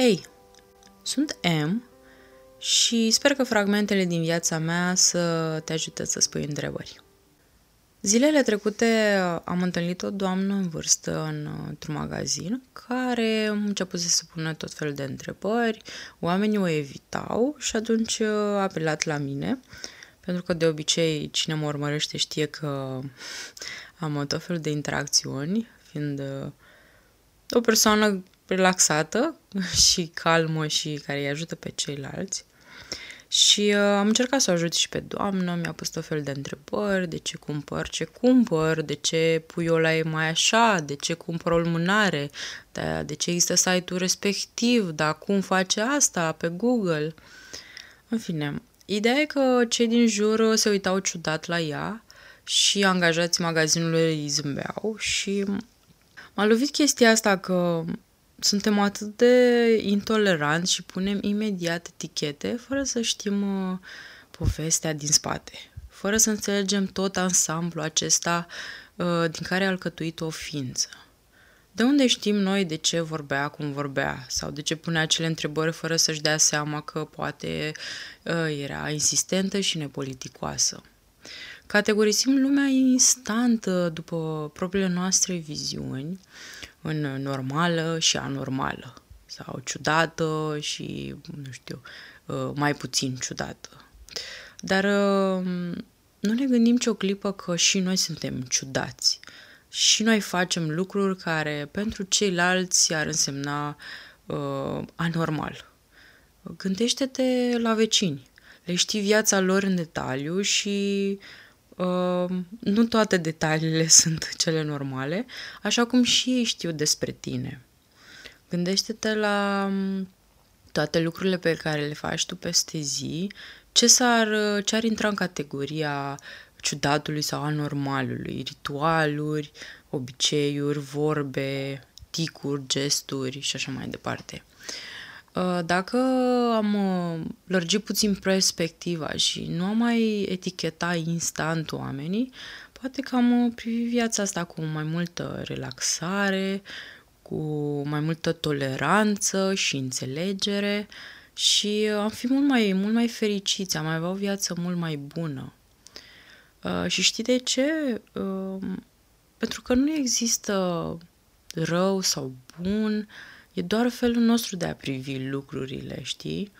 Hei, sunt M și sper că fragmentele din viața mea să te ajute să spui întrebări. Zilele trecute am întâlnit o doamnă în vârstă într-un magazin care a început să se pună tot felul de întrebări, oamenii o evitau și atunci a apelat la mine, pentru că de obicei cine mă urmărește știe că am tot felul de interacțiuni, fiind o persoană relaxată și calmă și care îi ajută pe ceilalți. Și uh, am încercat să o ajut și pe doamnă, mi-a pus tot fel de întrebări, de ce cumpăr, ce cumpăr, de ce puiola e mai așa, de ce cumpăr o lumânare, de, de ce există site-ul respectiv, dar cum face asta pe Google. În fine, ideea e că cei din jur se uitau ciudat la ea și angajații magazinului îi zâmbeau și m-a lovit chestia asta că suntem atât de intoleranți și punem imediat etichete fără să știm uh, povestea din spate, fără să înțelegem tot ansamblul acesta uh, din care a alcătuit o ființă. De unde știm noi de ce vorbea cum vorbea sau de ce punea acele întrebări fără să-și dea seama că poate uh, era insistentă și nepoliticoasă? Categorisim lumea instant uh, după propriile noastre viziuni în normală și anormală sau ciudată și, nu știu, uh, mai puțin ciudată. Dar uh, nu ne gândim ce o clipă că și noi suntem ciudați. Și noi facem lucruri care pentru ceilalți ar însemna uh, anormal. Gândește-te la vecini. Le știi viața lor în detaliu și Uh, nu toate detaliile sunt cele normale, așa cum și ei știu despre tine. Gândește-te la um, toate lucrurile pe care le faci tu peste zi, ce, s-ar, ce ar intra în categoria ciudatului sau anormalului, ritualuri, obiceiuri, vorbe, ticuri, gesturi și așa mai departe. Uh, dacă am uh, lărgit puțin perspectiva și nu am mai eticheta instant oamenii, poate că am uh, privit viața asta cu mai multă relaxare, cu mai multă toleranță și înțelegere și am fi mult mai, mult mai fericiți, am mai avea o viață mult mai bună. și știi de ce? pentru că nu există rău sau bun, E doar felul nostru de a privi lucrurile, știi?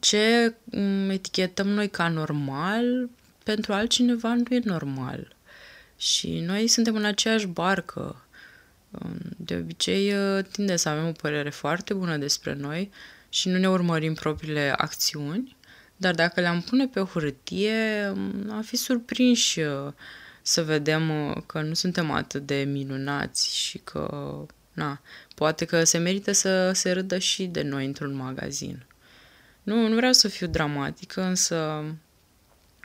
Ce mm, etichetăm noi ca normal, pentru altcineva nu e normal. Și noi suntem în aceeași barcă. De obicei, tinde să avem o părere foarte bună despre noi și nu ne urmărim propriile acțiuni, dar dacă le-am pune pe o hârtie, am fi surprinși să vedem că nu suntem atât de minunați și că Na, poate că se merită să se râdă și de noi într-un magazin. Nu, nu vreau să fiu dramatică, însă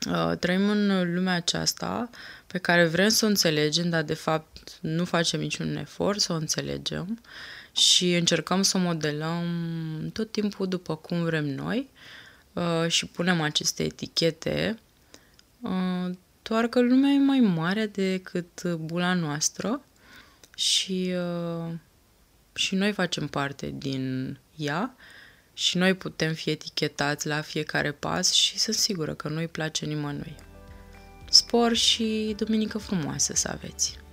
uh, trăim în lumea aceasta pe care vrem să o înțelegem, dar de fapt nu facem niciun efort să o înțelegem și încercăm să o modelăm tot timpul după cum vrem noi uh, și punem aceste etichete, uh, doar că lumea e mai mare decât bula noastră și, uh, și noi facem parte din ea și noi putem fi etichetați la fiecare pas și sunt sigură că nu-i place nimănui. Spor și duminică frumoasă să aveți!